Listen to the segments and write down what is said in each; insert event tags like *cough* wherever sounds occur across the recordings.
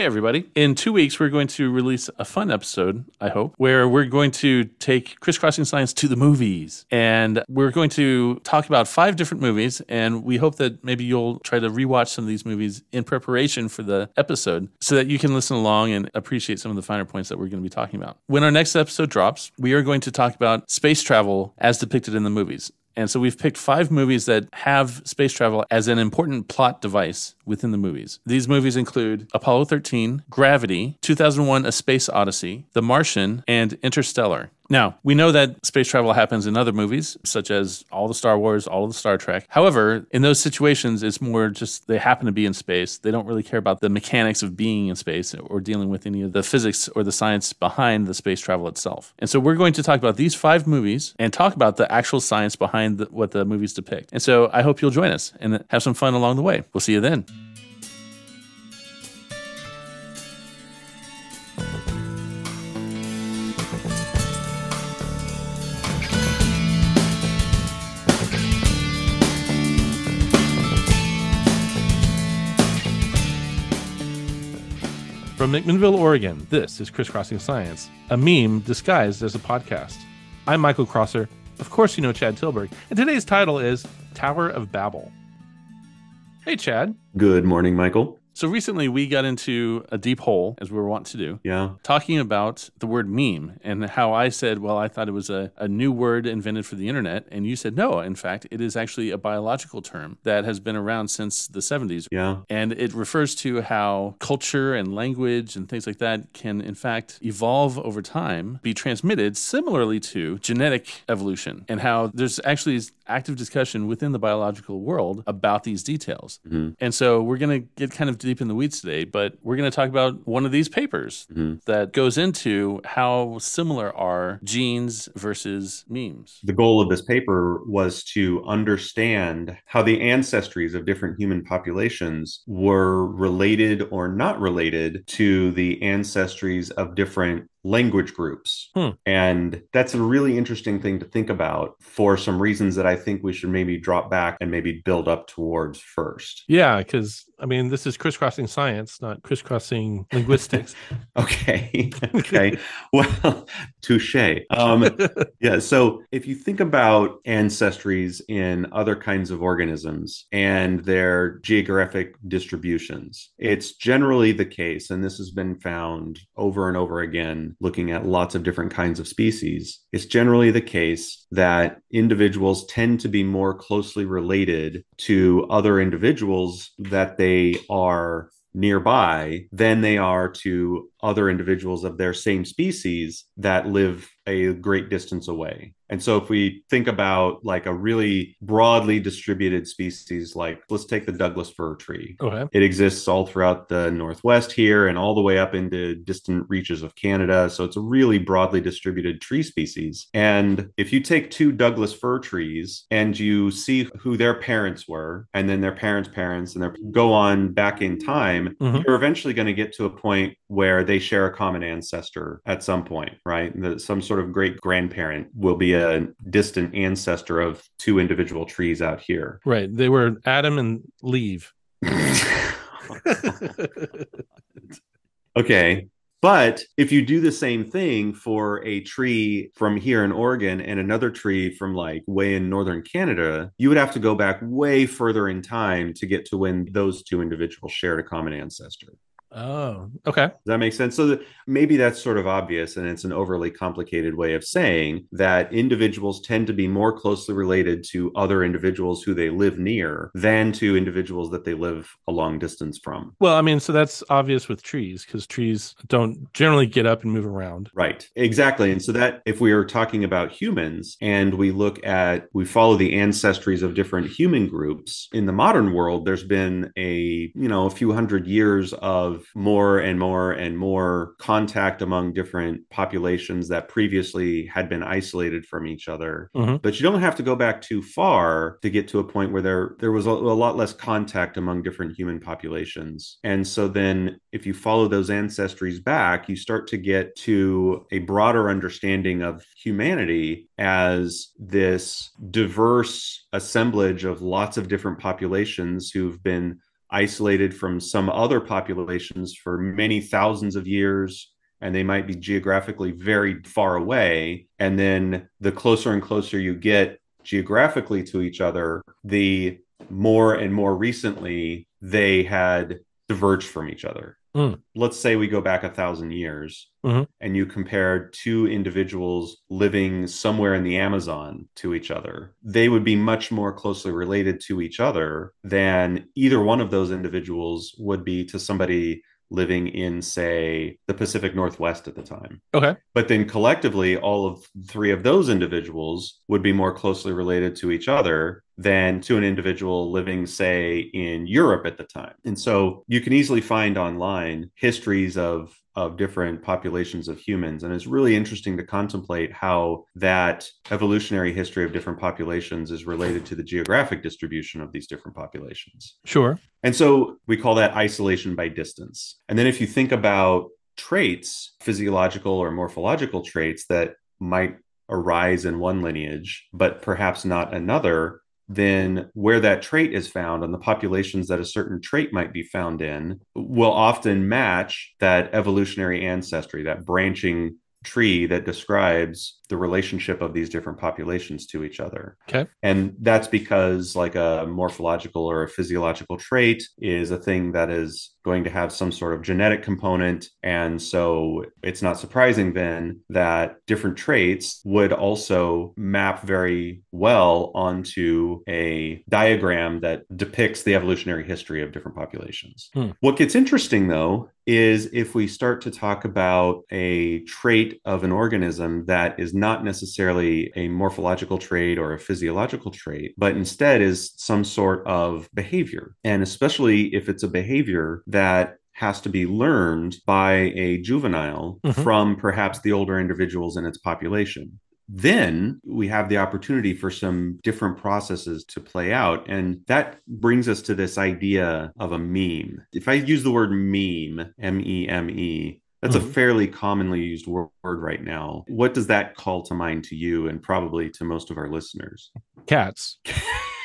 Hey, everybody. In two weeks, we're going to release a fun episode, I hope, where we're going to take Crisscrossing Science to the movies. And we're going to talk about five different movies. And we hope that maybe you'll try to rewatch some of these movies in preparation for the episode so that you can listen along and appreciate some of the finer points that we're going to be talking about. When our next episode drops, we are going to talk about space travel as depicted in the movies. And so we've picked five movies that have space travel as an important plot device within the movies. These movies include Apollo 13, Gravity, 2001 A Space Odyssey, The Martian, and Interstellar. Now, we know that space travel happens in other movies, such as all the Star Wars, all of the Star Trek. However, in those situations, it's more just they happen to be in space. They don't really care about the mechanics of being in space or dealing with any of the physics or the science behind the space travel itself. And so we're going to talk about these five movies and talk about the actual science behind the, what the movies depict. And so I hope you'll join us and have some fun along the way. We'll see you then. From McMinnville, Oregon, this is Crisscrossing Science, a meme disguised as a podcast. I'm Michael Crosser. Of course, you know Chad Tilbury, and today's title is Tower of Babel. Hey, Chad. Good morning, Michael. So recently we got into a deep hole, as we were wont to do. Yeah. Talking about the word meme and how I said, well, I thought it was a, a new word invented for the internet. And you said, no, in fact, it is actually a biological term that has been around since the 70s. Yeah. And it refers to how culture and language and things like that can, in fact, evolve over time, be transmitted similarly to genetic evolution, and how there's actually active discussion within the biological world about these details. Mm-hmm. And so we're going to get kind of deep in the weeds today, but we're going to talk about one of these papers Mm-hmm. that goes into how similar are genes versus memes. The goal of this paper was to understand how the ancestries of different human populations were related or not related to the ancestries of different language groups. Hmm. And that's a really interesting thing to think about for some reasons that I think we should maybe drop back and maybe build up towards first. Yeah, because I mean, this is crisscrossing science, not crisscrossing linguistics. *laughs* Okay. *laughs* okay. well, *laughs* touche. Um, yeah. So if you think about ancestries in other kinds of organisms and their geographic distributions, it's generally the case, and this has been found over and over again, looking at lots of different kinds of species. It's generally the case that individuals tend to be more closely related to other individuals that they are nearby than they are to other individuals of their same species that live a great distance away. And so if we think about like a really broadly distributed species, like let's take the Douglas fir tree. okay. It exists all throughout the Northwest here and all the way up into distant reaches of Canada. So it's a really broadly distributed tree species. And if you take two Douglas fir trees and you see who their parents were, and then their parents' parents, and their go on back in time, Mhm. you're eventually going to get to a point where they share a common ancestor at some point, right? That some sort of great grandparent will be a distant ancestor of two individual trees out here. Right. They were Adam and Leave. *laughs* okay. But if you do the same thing for a tree from here in Oregon and another tree from like way in northern Canada, you would have to go back way further in time to get to when those two individuals shared a common ancestor. Oh, okay. Does that make sense? So that maybe that's sort of obvious and it's an overly complicated way of saying that individuals tend to be more closely related to other individuals who they live near than to individuals that they live a long distance from. Well, I mean, so that's obvious with trees because trees don't generally get up and move around. Right. Exactly. And so that if we are talking about humans and we look at we follow the ancestries of different human groups in the modern world there's been a, you know, a few hundred years of more and more and more contact among different populations that previously had been isolated from each other. Mhm. But you don't have to go back too far to get to a point where there there was a, a lot less contact among different human populations. And so then if you follow those ancestries back, you start to get to a broader understanding of humanity as this diverse assemblage of lots of different populations who've been isolated from some other populations for many thousands of years and they might be geographically very far away. And then the closer and closer you get geographically to each other the more and more recently they had diverged from each other Mm. let's say we go back a thousand years Mhm. and you compare two individuals living somewhere in the Amazon to each other, they would be much more closely related to each other than either one of those individuals would be to somebody living in, say, the Pacific Northwest at the time. Okay. But then collectively, all of three of those individuals would be more closely related to each other than to an individual living, say, in Europe at the time. And so you can easily find online histories of of different populations of humans. And it's really interesting to contemplate how that evolutionary history of different populations is related to the geographic distribution of these different populations. Sure. And so we call that isolation by distance. And then if you think about traits, physiological or morphological traits that might arise in one lineage, but perhaps not another, then where that trait is found and the populations that a certain trait might be found in will often match that evolutionary ancestry, that branching tree that describes the relationship of these different populations to each other. Okay. And that's because, like, a morphological or a physiological trait is a thing that is going to have some sort of genetic component. And so it's not surprising then that different traits would also map very well onto a diagram that depicts the evolutionary history of different populations. Hmm. What gets interesting, though, is if we start to talk about a trait of an organism that is not necessarily a morphological trait or a physiological trait, but instead is some sort of behavior. And especially if it's a behavior that has to be learned by a juvenile Mhm. from perhaps the older individuals in its population then we have the opportunity for some different processes to play out. And that brings us to this idea of a meme. If I use the word meme, M E M E, that's a Mhm. fairly commonly used word right now. What does that call to mind to you and probably to most of our listeners? Cats. *laughs*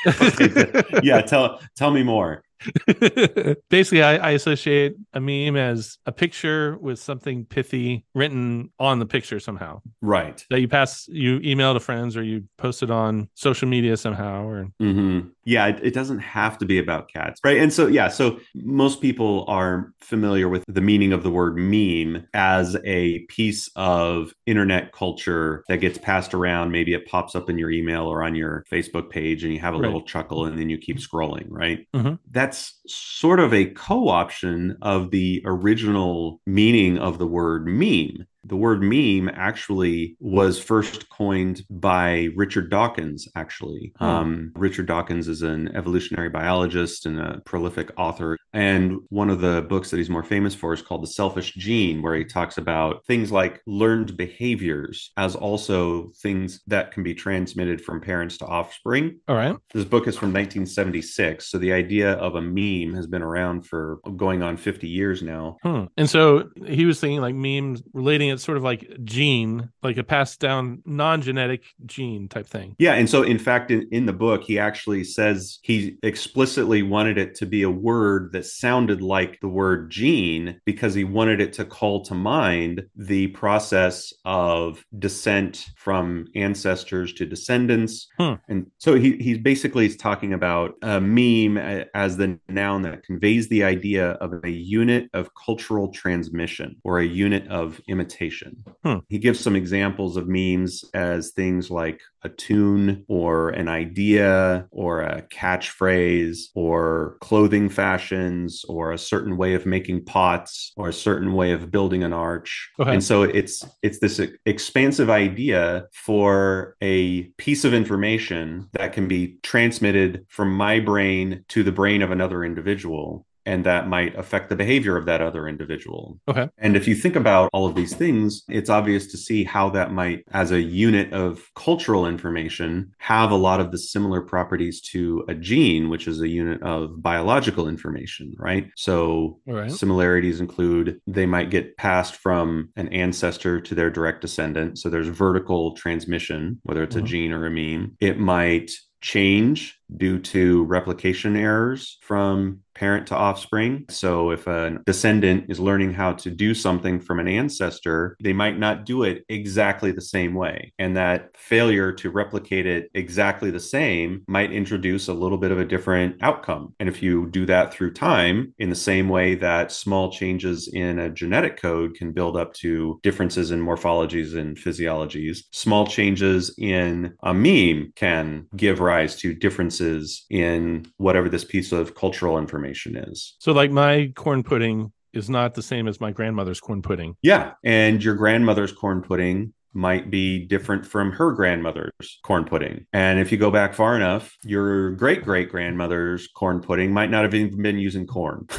*laughs* yeah, tell tell me more. *laughs* Basically, I, I associate a meme as a picture with something pithy written on the picture somehow Right. that you pass, you email to friends or you post it on social media somehow. Or hmm Yeah, it, it doesn't have to be about cats, right? And so, yeah, so most people are familiar with the meaning of the word meme as a piece of internet culture that gets passed around. Maybe it pops up in your email or on your Facebook page, and you have a Right. little chuckle, and then you keep scrolling, right? Mhm. That's sort of a co option of the original meaning of the word meme. The word meme actually was first coined by Richard Dawkins, actually. Hmm. Um, Richard Dawkins is an evolutionary biologist and a prolific author. And one of the books that he's more famous for is called The Selfish Gene, where he talks about things like learned behaviors as also things that can be transmitted from parents to offspring. all right, This book is from 1976. So the idea of a meme has been around for going on 50 years now. Hmm. And so he was thinking like memes, relating it sort of like gene, like a passed down non genetic gene type thing. Yeah. And so, in fact, in, in the book, he actually says he explicitly wanted it to be a word that sounded like the word gene because he wanted it to call to mind the process of descent from ancestors to descendants. Hmm. And so he, he basically is talking about a meme as the noun that conveys the idea of a unit of cultural transmission or a unit of imitation. Hmm. He gives some examples of memes as things like a tune or an idea or a catchphrase or clothing fashions or a certain way of making pots or a certain way of building an arch. Okay. And so it's it's this expansive idea for a piece of information that can be transmitted from my brain to the brain of another individual and that might affect the behavior of that other individual. Okay. And if you think about all of these things, it's obvious to see how that might, as a unit of cultural information, have a lot of the similar properties to a gene, which is a unit of biological information, right? So right. similarities include they might get passed from an ancestor to their direct descendant. So there's vertical transmission, whether it's Mhm. a gene or a meme. It might change due to replication errors from parent to offspring. So if a descendant is learning how to do something from an ancestor, they might not do it exactly the same way. And that failure to replicate it exactly the same might introduce a little bit of a different outcome. And if you do that through time, in the same way that small changes in a genetic code can build up to differences in morphologies and physiologies, small changes in a meme can give rise to differences in whatever this piece of cultural information information is. So, like my corn pudding is not the same as my grandmother's corn pudding. Yeah. And your grandmother's corn pudding might be different from her grandmother's corn pudding. And if you go back far enough, your great great grandmother's corn pudding might not have even been using corn. *laughs*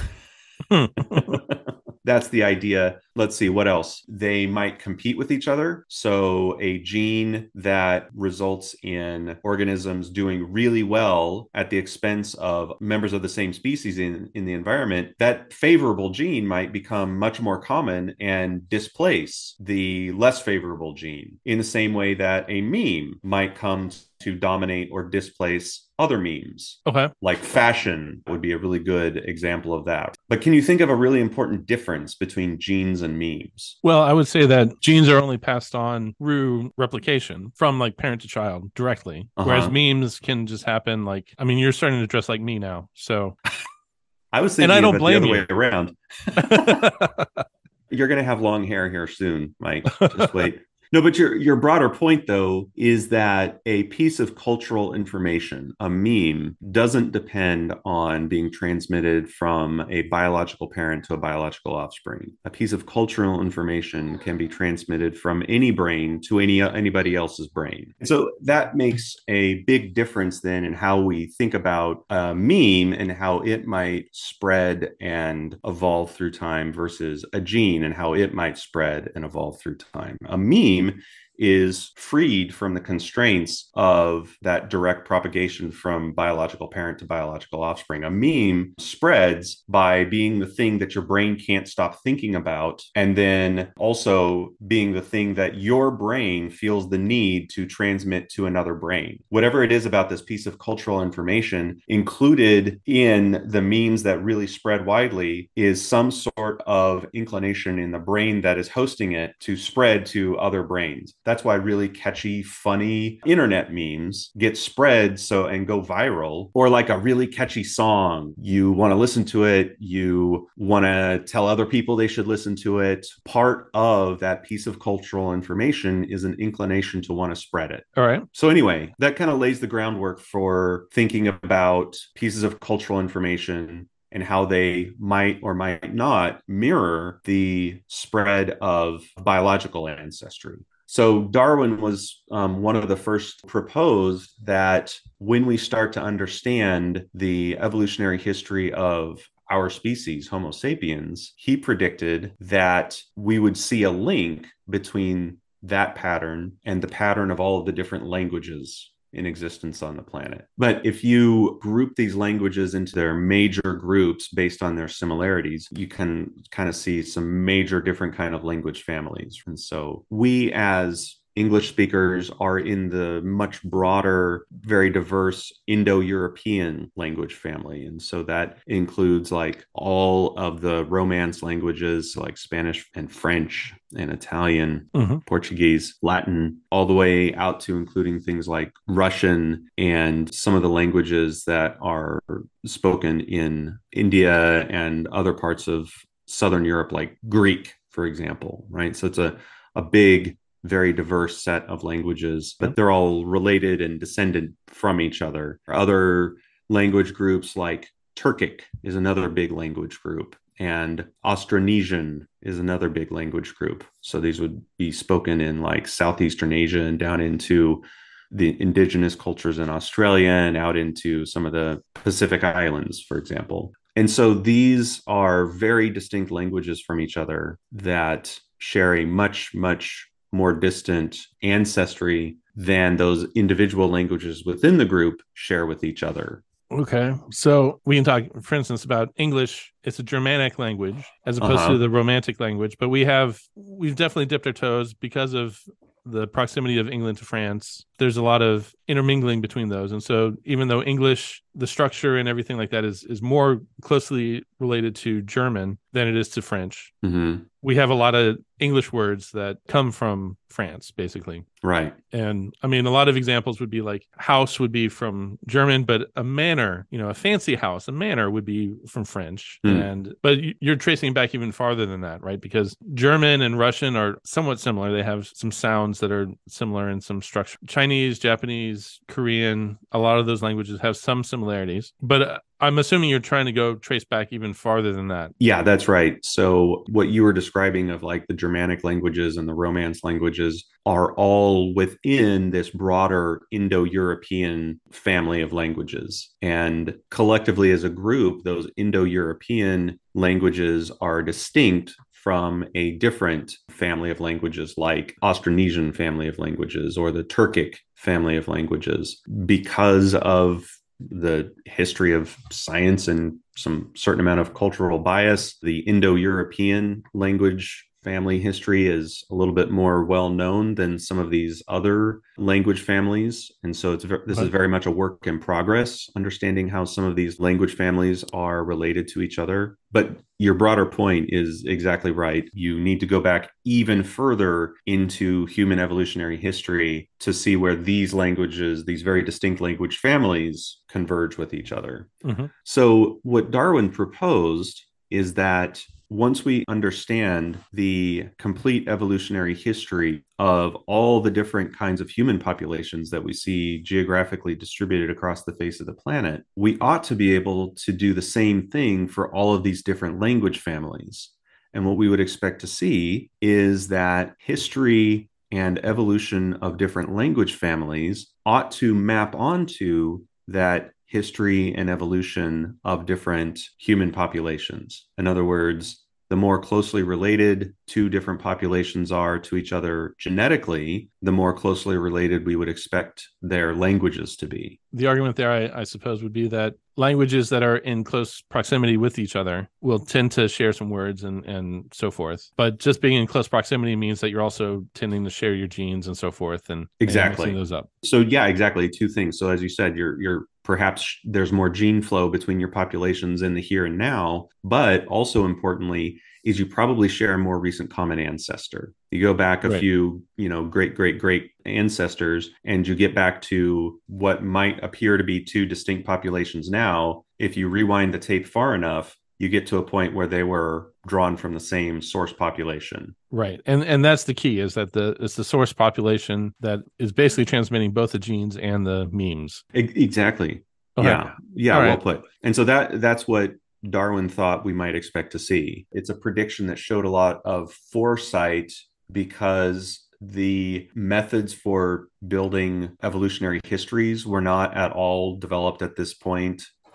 *laughs* That's the idea. Let's see what else. They might compete with each other. So, a gene that results in organisms doing really well at the expense of members of the same species in, in the environment, that favorable gene might become much more common and displace the less favorable gene in the same way that a meme might come to dominate or displace other memes. Okay. Like fashion would be a really good example of that. But can you think of a really important difference between genes and memes? Well, I would say that genes are only passed on through replication from like parent to child directly, uh-huh. whereas memes can just happen like, I mean, you're starting to dress like me now. So *laughs* I was thinking and I don't blame the other you. way around. *laughs* *laughs* You're going to have long hair here soon, Mike. Just wait. No, but your your broader point though is that a piece of cultural information, a meme, doesn't depend on being transmitted from a biological parent to a biological offspring. A piece of cultural information can be transmitted from any brain to any anybody else's brain. So that makes a big difference then in how we think about a meme and how it might spread and evolve through time versus a gene and how it might spread and evolve through time. A meme team is freed from the constraints of that direct propagation from biological parent to biological offspring. A meme spreads by being the thing that your brain can't stop thinking about, and then also being the thing that your brain feels the need to transmit to another brain. Whatever it is about this piece of cultural information included in the memes that really spread widely is some sort of inclination in the brain that is hosting it to spread to other brains. That's why really catchy, funny internet memes get spread so and go viral, or like a really catchy song. You want to listen to it, you want to tell other people they should listen to it. Part of that piece of cultural information is an inclination to want to spread it. All right. So, anyway, that kind of lays the groundwork for thinking about pieces of cultural information and how they might or might not mirror the spread of biological ancestry. So Darwin was um, one of the first proposed that when we start to understand the evolutionary history of our species, Homo sapiens, he predicted that we would see a link between that pattern and the pattern of all of the different languages in existence on the planet. But if you group these languages into their major groups based on their similarities, you can kind of see some major different kind of language families. And so we as English speakers are in the much broader, very diverse Indo European language family. And so that includes like all of the Romance languages like Spanish and French and Italian, mm-hmm. Portuguese, Latin, all the way out to including things like Russian and some of the languages that are spoken in India and other parts of Southern Europe, like Greek, for example, right? So it's a, a big very diverse set of languages, but they're all related and descended from each other. Other language groups like Turkic is another big language group, and Austronesian is another big language group. So these would be spoken in like Southeastern Asia and down into the indigenous cultures in Australia and out into some of the Pacific Islands, for example. And so these are very distinct languages from each other that share a much, much more distant ancestry than those individual languages within the group share with each other. Okay. So we can talk, for instance, about English. It's a Germanic language as opposed uh-huh. to the Romantic language, but we have, we've definitely dipped our toes because of the proximity of England to France, there's a lot of intermingling between those. And so even though English, the structure and everything like that is is more closely related to German than it is to French. Mm-hmm. We have a lot of English words that come from France, basically. Right. And I mean, a lot of examples would be like house would be from German, but a manor, you know, a fancy house, a manor would be from French. Hmm. And, but you're tracing back even farther than that, right? Because German and Russian are somewhat similar. They have some sounds that are similar in some structure. Chinese, Japanese, Korean, a lot of those languages have some similarities. But uh, I'm assuming you're trying to go trace back even farther than that. Yeah, that's right. So, what you were describing of like the Germanic languages and the Romance languages are all within this broader Indo European family of languages. And collectively, as a group, those Indo European languages are distinct from a different family of languages like Austronesian family of languages or the Turkic family of languages because of the history of science and some certain amount of cultural bias. The Indo European language family history is a little bit more well known than some of these other language families. And so it's this is very much a work in progress, understanding how some of these language families are related to each other. But your broader point is exactly right. You need to go back even further into human evolutionary history to see where these languages, these very distinct language families, converge with each other. Mhm. So, what Darwin proposed is that once we understand the complete evolutionary history of all the different kinds of human populations that we see geographically distributed across the face of the planet, we ought to be able to do the same thing for all of these different language families. And what we would expect to see is that history and evolution of different language families ought to map onto that history and evolution of different human populations. In other words, the more closely related two different populations are to each other genetically, the more closely related we would expect their languages to be. The argument there, I, I suppose, would be that languages that are in close proximity with each other will tend to share some words and, and so forth. But just being in close proximity means that you're also tending to share your genes and so forth and and Exactly. mixing those up. So yeah, exactly. Two things. So as you said, you're you're perhaps there's more gene flow between your populations in the here and now, but also importantly is you probably share a more recent common ancestor. You go back a Right. few, you know, great great great ancestors and you get back to what might appear to be two distinct populations now. If you rewind the tape far enough, you get to a point where they were drawn from the same source population. Right. And and that's the key is that the it's the source population that is basically transmitting both the genes and the memes. Exactly. Okay. Yeah, yeah, All well right. put. And so that that's what Darwin thought we might expect to see. It's a prediction that showed a lot of foresight because the methods for building evolutionary histories were not at all developed at this.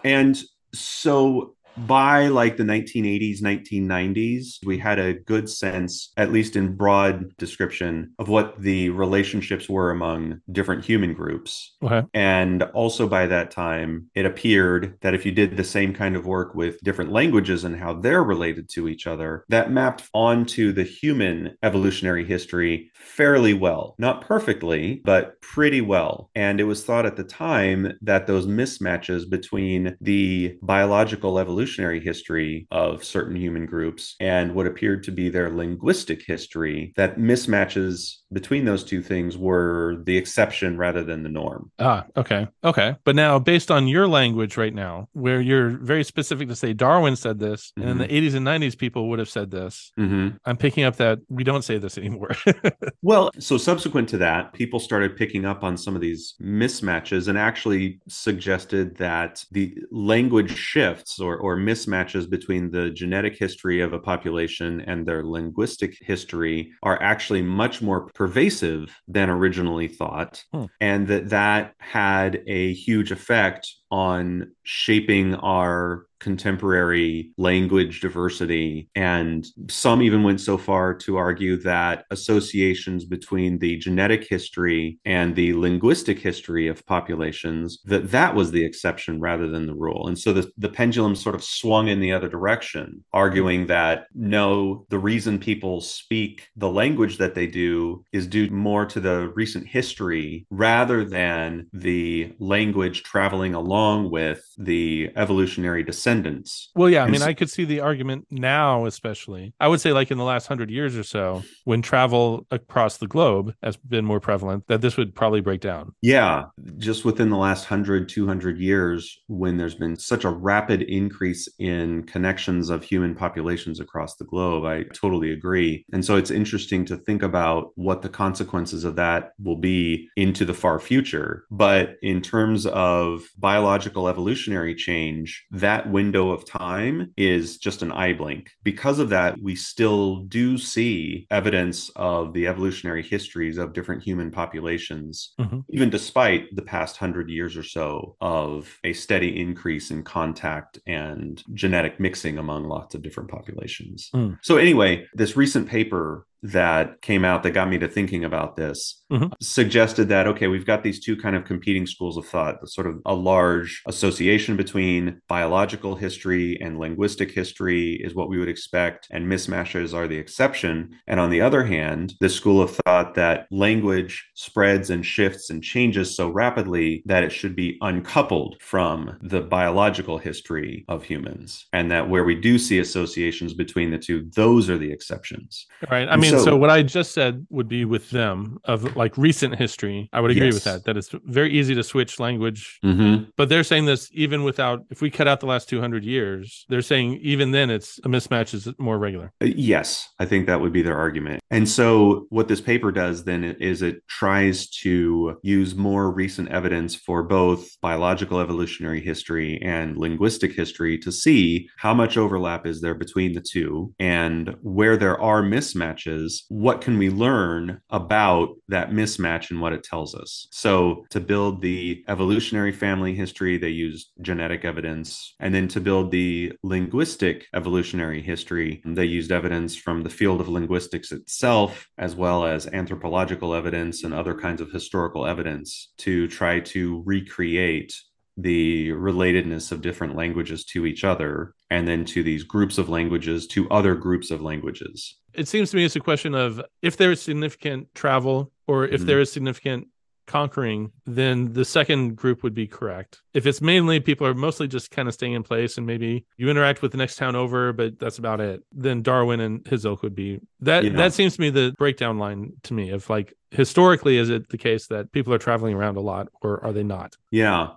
And so by like the 1980s 1990s we had a good sense at least in broad description of what the relationships were among different human groups Okay. and also by that time, it appeared that if you did the same kind of work with different languages and how they're related to each other, that mapped onto the human evolutionary history fairly well. Not perfectly, but pretty well. And it was thought at the time that those mismatches between the biological evolutionary history of certain human groups and what appeared to be their linguistic history, that mismatches between those two things were the exception rather than the norm. Ah, okay. Okay. But now based on your language right now, where you're very specific to say Darwin said this, and in the 80s and 90s people would have said this. Mm-hmm. I'm picking up that we don't say this anymore. *laughs* Well, so subsequent to that, people started picking up on some of these mismatches and actually suggested that the language shifts or, or mismatches between the genetic history of a population and their linguistic history are actually much more pervasive than originally thought. Hmm. And that that had a huge effect on shaping our contemporary language diversity. And some even went so far to argue that associations between the genetic history and the linguistic history of populations, that that was the exception rather than the rule. And so the, the pendulum sort of swung in the other direction, arguing that no, the reason people speak the language that they do is due more to the recent history rather than the language traveling along with the evolutionary descendants. Well, yeah, I mean, I could see the argument now, especially. I would say, like in the last hundred years or so, when travel across the globe has been more prevalent, that this would probably break down. Yeah, just within the last 100, 200 years, when there's been such a rapid increase in connections of human populations across the globe, I totally agree. And so it's interesting to think about what the consequences of that will be into the far future. But in terms of biological evolutionary change, that window of time is just an eye blink. Because of that, we still do see evidence of the evolutionary histories of different human populations, mm-hmm. even despite the past hundred years or so of a steady increase in contact and genetic mixing among lots of different populations. Mm. So, anyway, this recent paper that came out that got me to thinking about this mm-hmm. suggested that okay we've got these two kind of competing schools of thought the sort of a large association between biological history and linguistic history is what we would expect and mismatches are the exception. And on the other hand the school of thought that language spreads and shifts and changes so rapidly that it should be uncoupled from the biological history of humans and that where we do see associations between the two those are the exceptions. Right. I mean so, so, what I just said would be with them of like recent history. I would agree yes. with that. That it's very easy to switch language. Mm-hmm. But they're saying this even without, if we cut out the last 200 years, they're saying even then it's a mismatch is more regular. Uh, yes, I think that would be their argument. And so what this paper does then is it tries to use more recent evidence for both biological evolutionary history and linguistic history to see how much overlap is there between the two and where there are mismatches is what can we learn about that mismatch and what it tells us? So, to build the evolutionary family history, they used genetic evidence. And then to build the linguistic evolutionary history, they used evidence from the field of linguistics itself, as well as anthropological evidence and other kinds of historical evidence to try to recreate the relatedness of different languages to each other and then to these groups of languages to other groups of languages. It seems to me it's a question of if there is significant travel or if mm-hmm. there is significant conquering, then the second group would be correct. If it's mainly people are mostly just kind of staying in place and maybe you interact with the next town over, but that's about it, then Darwin and his ilk would be that. Yeah. That seems to me the breakdown line to me of like historically, is it the case that people are traveling around a lot or are they not? Yeah.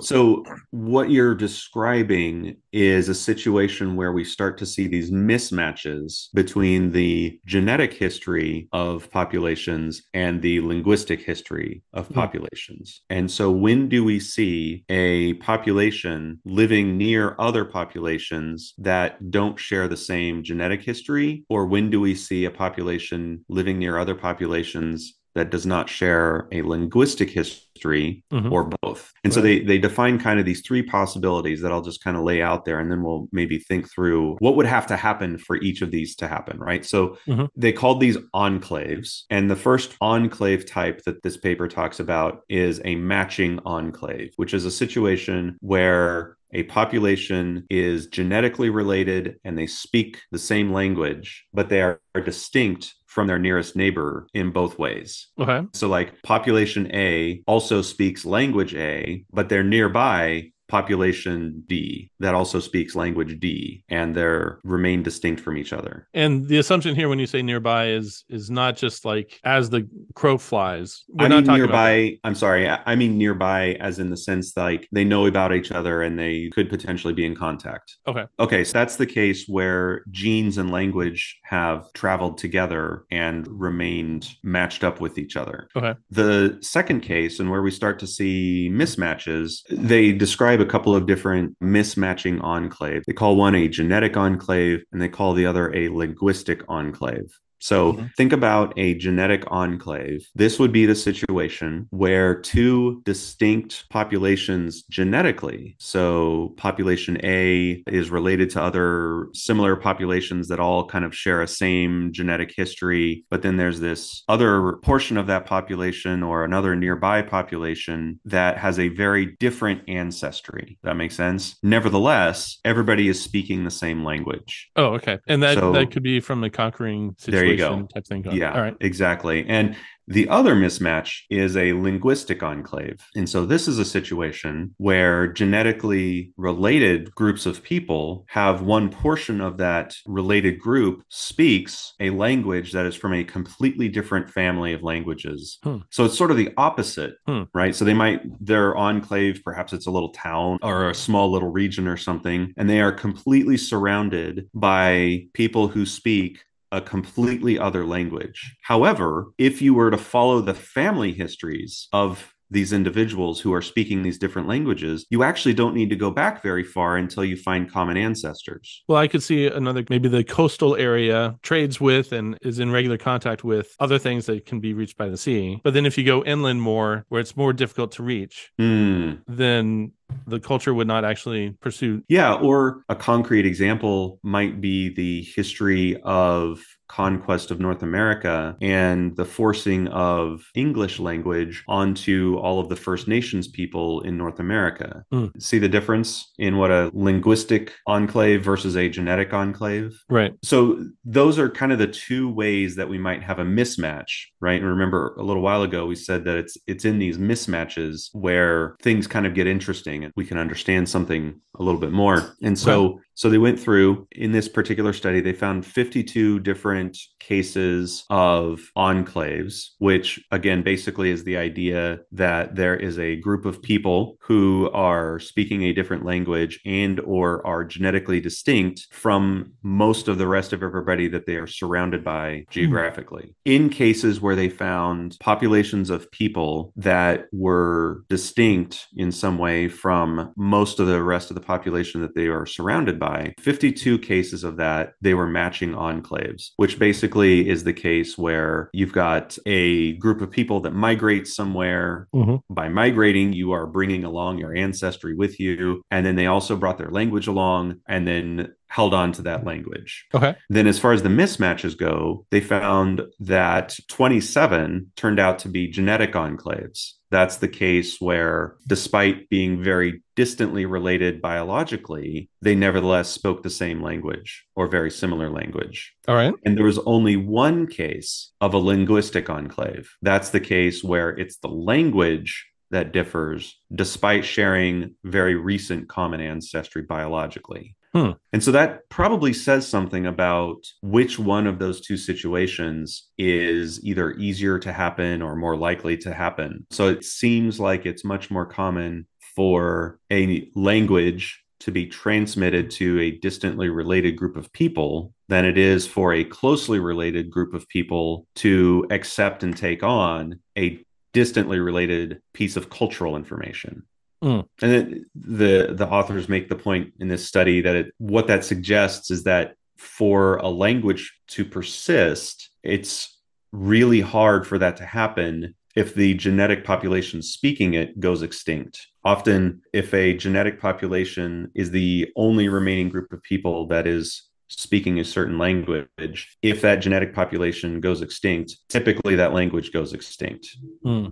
So, what you're describing is a situation where we start to see these mismatches between the genetic history of populations and the linguistic history of hmm. populations. And so, when do we see a population living near other populations that don't share the same genetic history? Or when do we see a population living near other populations that does not share a linguistic history mm-hmm. or both. And right. so they they define kind of these three possibilities that I'll just kind of lay out there and then we'll maybe think through what would have to happen for each of these to happen, right? So mm-hmm. they called these enclaves and the first enclave type that this paper talks about is a matching enclave, which is a situation where a population is genetically related and they speak the same language, but they are, are distinct from their nearest neighbor in both ways. Okay. So, like, population A also speaks language A, but they're nearby population D that also speaks language D and they're remain distinct from each other. And the assumption here when you say nearby is is not just like as the crow flies. We're I mean nearby I'm sorry, I mean nearby as in the sense like they know about each other and they could potentially be in contact. Okay. Okay, so that's the case where genes and language have traveled together and remained matched up with each other. Okay. The second case and where we start to see mismatches, they describe a couple of different mismatching enclaves. They call one a genetic enclave and they call the other a linguistic enclave. So Mhm. think about a genetic enclave. This would be the situation where two distinct populations genetically, so population A is related to other similar populations that all kind of share a same genetic history, but then there's this other portion of that population or another nearby population that has a very different ancestry. That makes sense. Nevertheless, everybody is speaking the same language. Oh, okay. And that So- that could be from a conquering situation There you go. type thing. going. Yeah, All right. exactly. And the other mismatch is a linguistic enclave. And so this is a situation where genetically related groups of people have one portion of that related group speaks a language that is from a completely different family of languages. Hmm. So it's sort of the opposite, Hmm. right? So they might, their enclave, perhaps it's a little town or a small little region or something, and they are completely surrounded by people who speak a completely other language. However, if you were to follow the family histories of these individuals who are speaking these different languages, you actually don't need to go back very far until you find common ancestors. Well, I could see another maybe the coastal area trades with and is in regular contact with other things that can be reached by the sea. But then if you go inland more, where it's more difficult to reach, Hmm. then the culture would not actually pursue. Yeah, or a concrete example might be the history of conquest of North America and the forcing of English language onto all of the First Nations people in North America. Mm. See the difference in what a linguistic enclave versus a genetic enclave? Right. So those are kind of the two ways that we might have a mismatch, right? And remember a little while ago we said that it's it's in these mismatches where things kind of get interesting and we can understand something a little bit more. And so so they went through in this particular study they found 52 different cases of enclaves, which again basically is the idea that there is a group of people who are speaking a different language and or are genetically distinct from most of the rest of everybody that they are surrounded by hmm. geographically. In cases where they found populations of people that were distinct in some way from most of the rest of the population that they are surrounded by, 52 cases of that, they were matching enclaves, which basically is the case where you've got a group of people that migrate somewhere. Mhm. By migrating, you are bringing along your ancestry with you. And then they also brought their language along and then held on to that language. Okay. Then, as far as the mismatches go, they found that 27 turned out to be genetic enclaves. That's the case where, despite being very distantly related biologically, they nevertheless spoke the same language or very similar language. All right. And there was only one case of a linguistic enclave. That's the case where it's the language that differs despite sharing very recent common ancestry biologically. Hmm. And so that probably says something about which one of those two situations is either easier to happen or more likely to happen. So it seems like it's much more common for a language to be transmitted to a distantly related group of people than it is for a closely related group of people to accept and take on a distantly related piece of cultural information. Mm. And then the the authors make the point in this study that it, what that suggests is that for a language to persist, it's really hard for that to happen if the genetic population speaking it goes extinct. Often, if a genetic population is the only remaining group of people that is speaking a certain language, if that genetic population goes extinct, typically that language goes extinct. Hmm.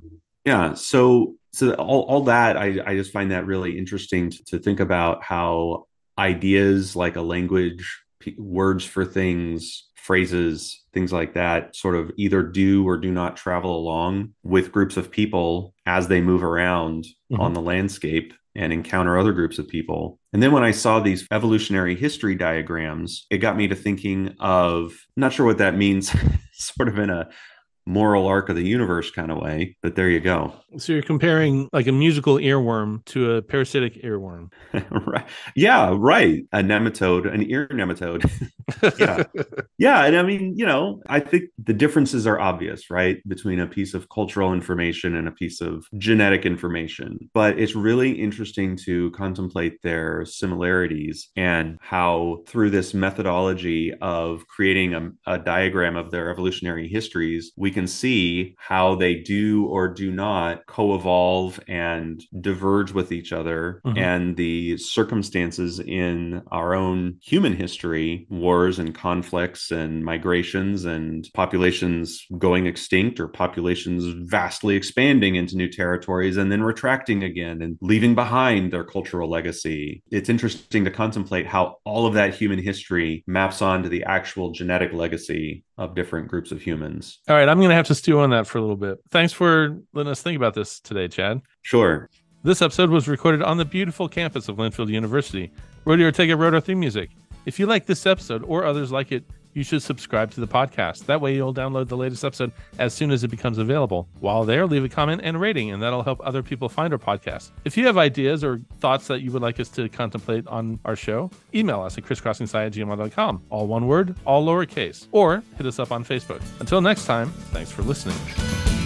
Yeah. So, so all, all that, I, I just find that really interesting to, to think about how ideas like a language, p- words for things, phrases, things like that sort of either do or do not travel along with groups of people as they move around Mhm. on the landscape and encounter other groups of people. And then when I saw these evolutionary history diagrams, it got me to thinking of, not sure what that means, *laughs* sort of in a moral arc of the universe kind of way. But there you go. So you're comparing like a musical earworm to a parasitic earworm. *laughs* right. Yeah, right. A nematode, an ear nematode. *laughs* yeah. yeah. And I mean, you know, I think the differences are obvious, right? Between a piece of cultural information and a piece of genetic information. But it's really interesting to contemplate their similarities and how, through this methodology of creating a, a diagram of their evolutionary histories, we can see how they do or do not co evolve and diverge with each other mm-hmm. and the circumstances in our own human history, wars and conflicts and migrations and populations going extinct or populations vastly expanding into new territories and then retracting again and leaving behind their cultural legacy. It's interesting to contemplate how all of that human history maps onto the actual genetic legacy of different groups of humans. All right, I'm going to have to stew on that for a little bit. Thanks for letting us think about this today, Chad. Sure. This episode was recorded on the beautiful campus of Linfield University. Rody Ortega wrote our theme music. If you like this episode or others like it, you should subscribe to the podcast. That way, you'll download the latest episode as soon as it becomes available. While there, leave a comment and rating, and that'll help other people find our podcast. If you have ideas or thoughts that you would like us to contemplate on our show, email us at crisscrossingsci All one word, all lowercase, or hit us up on Facebook. Until next time, thanks for listening.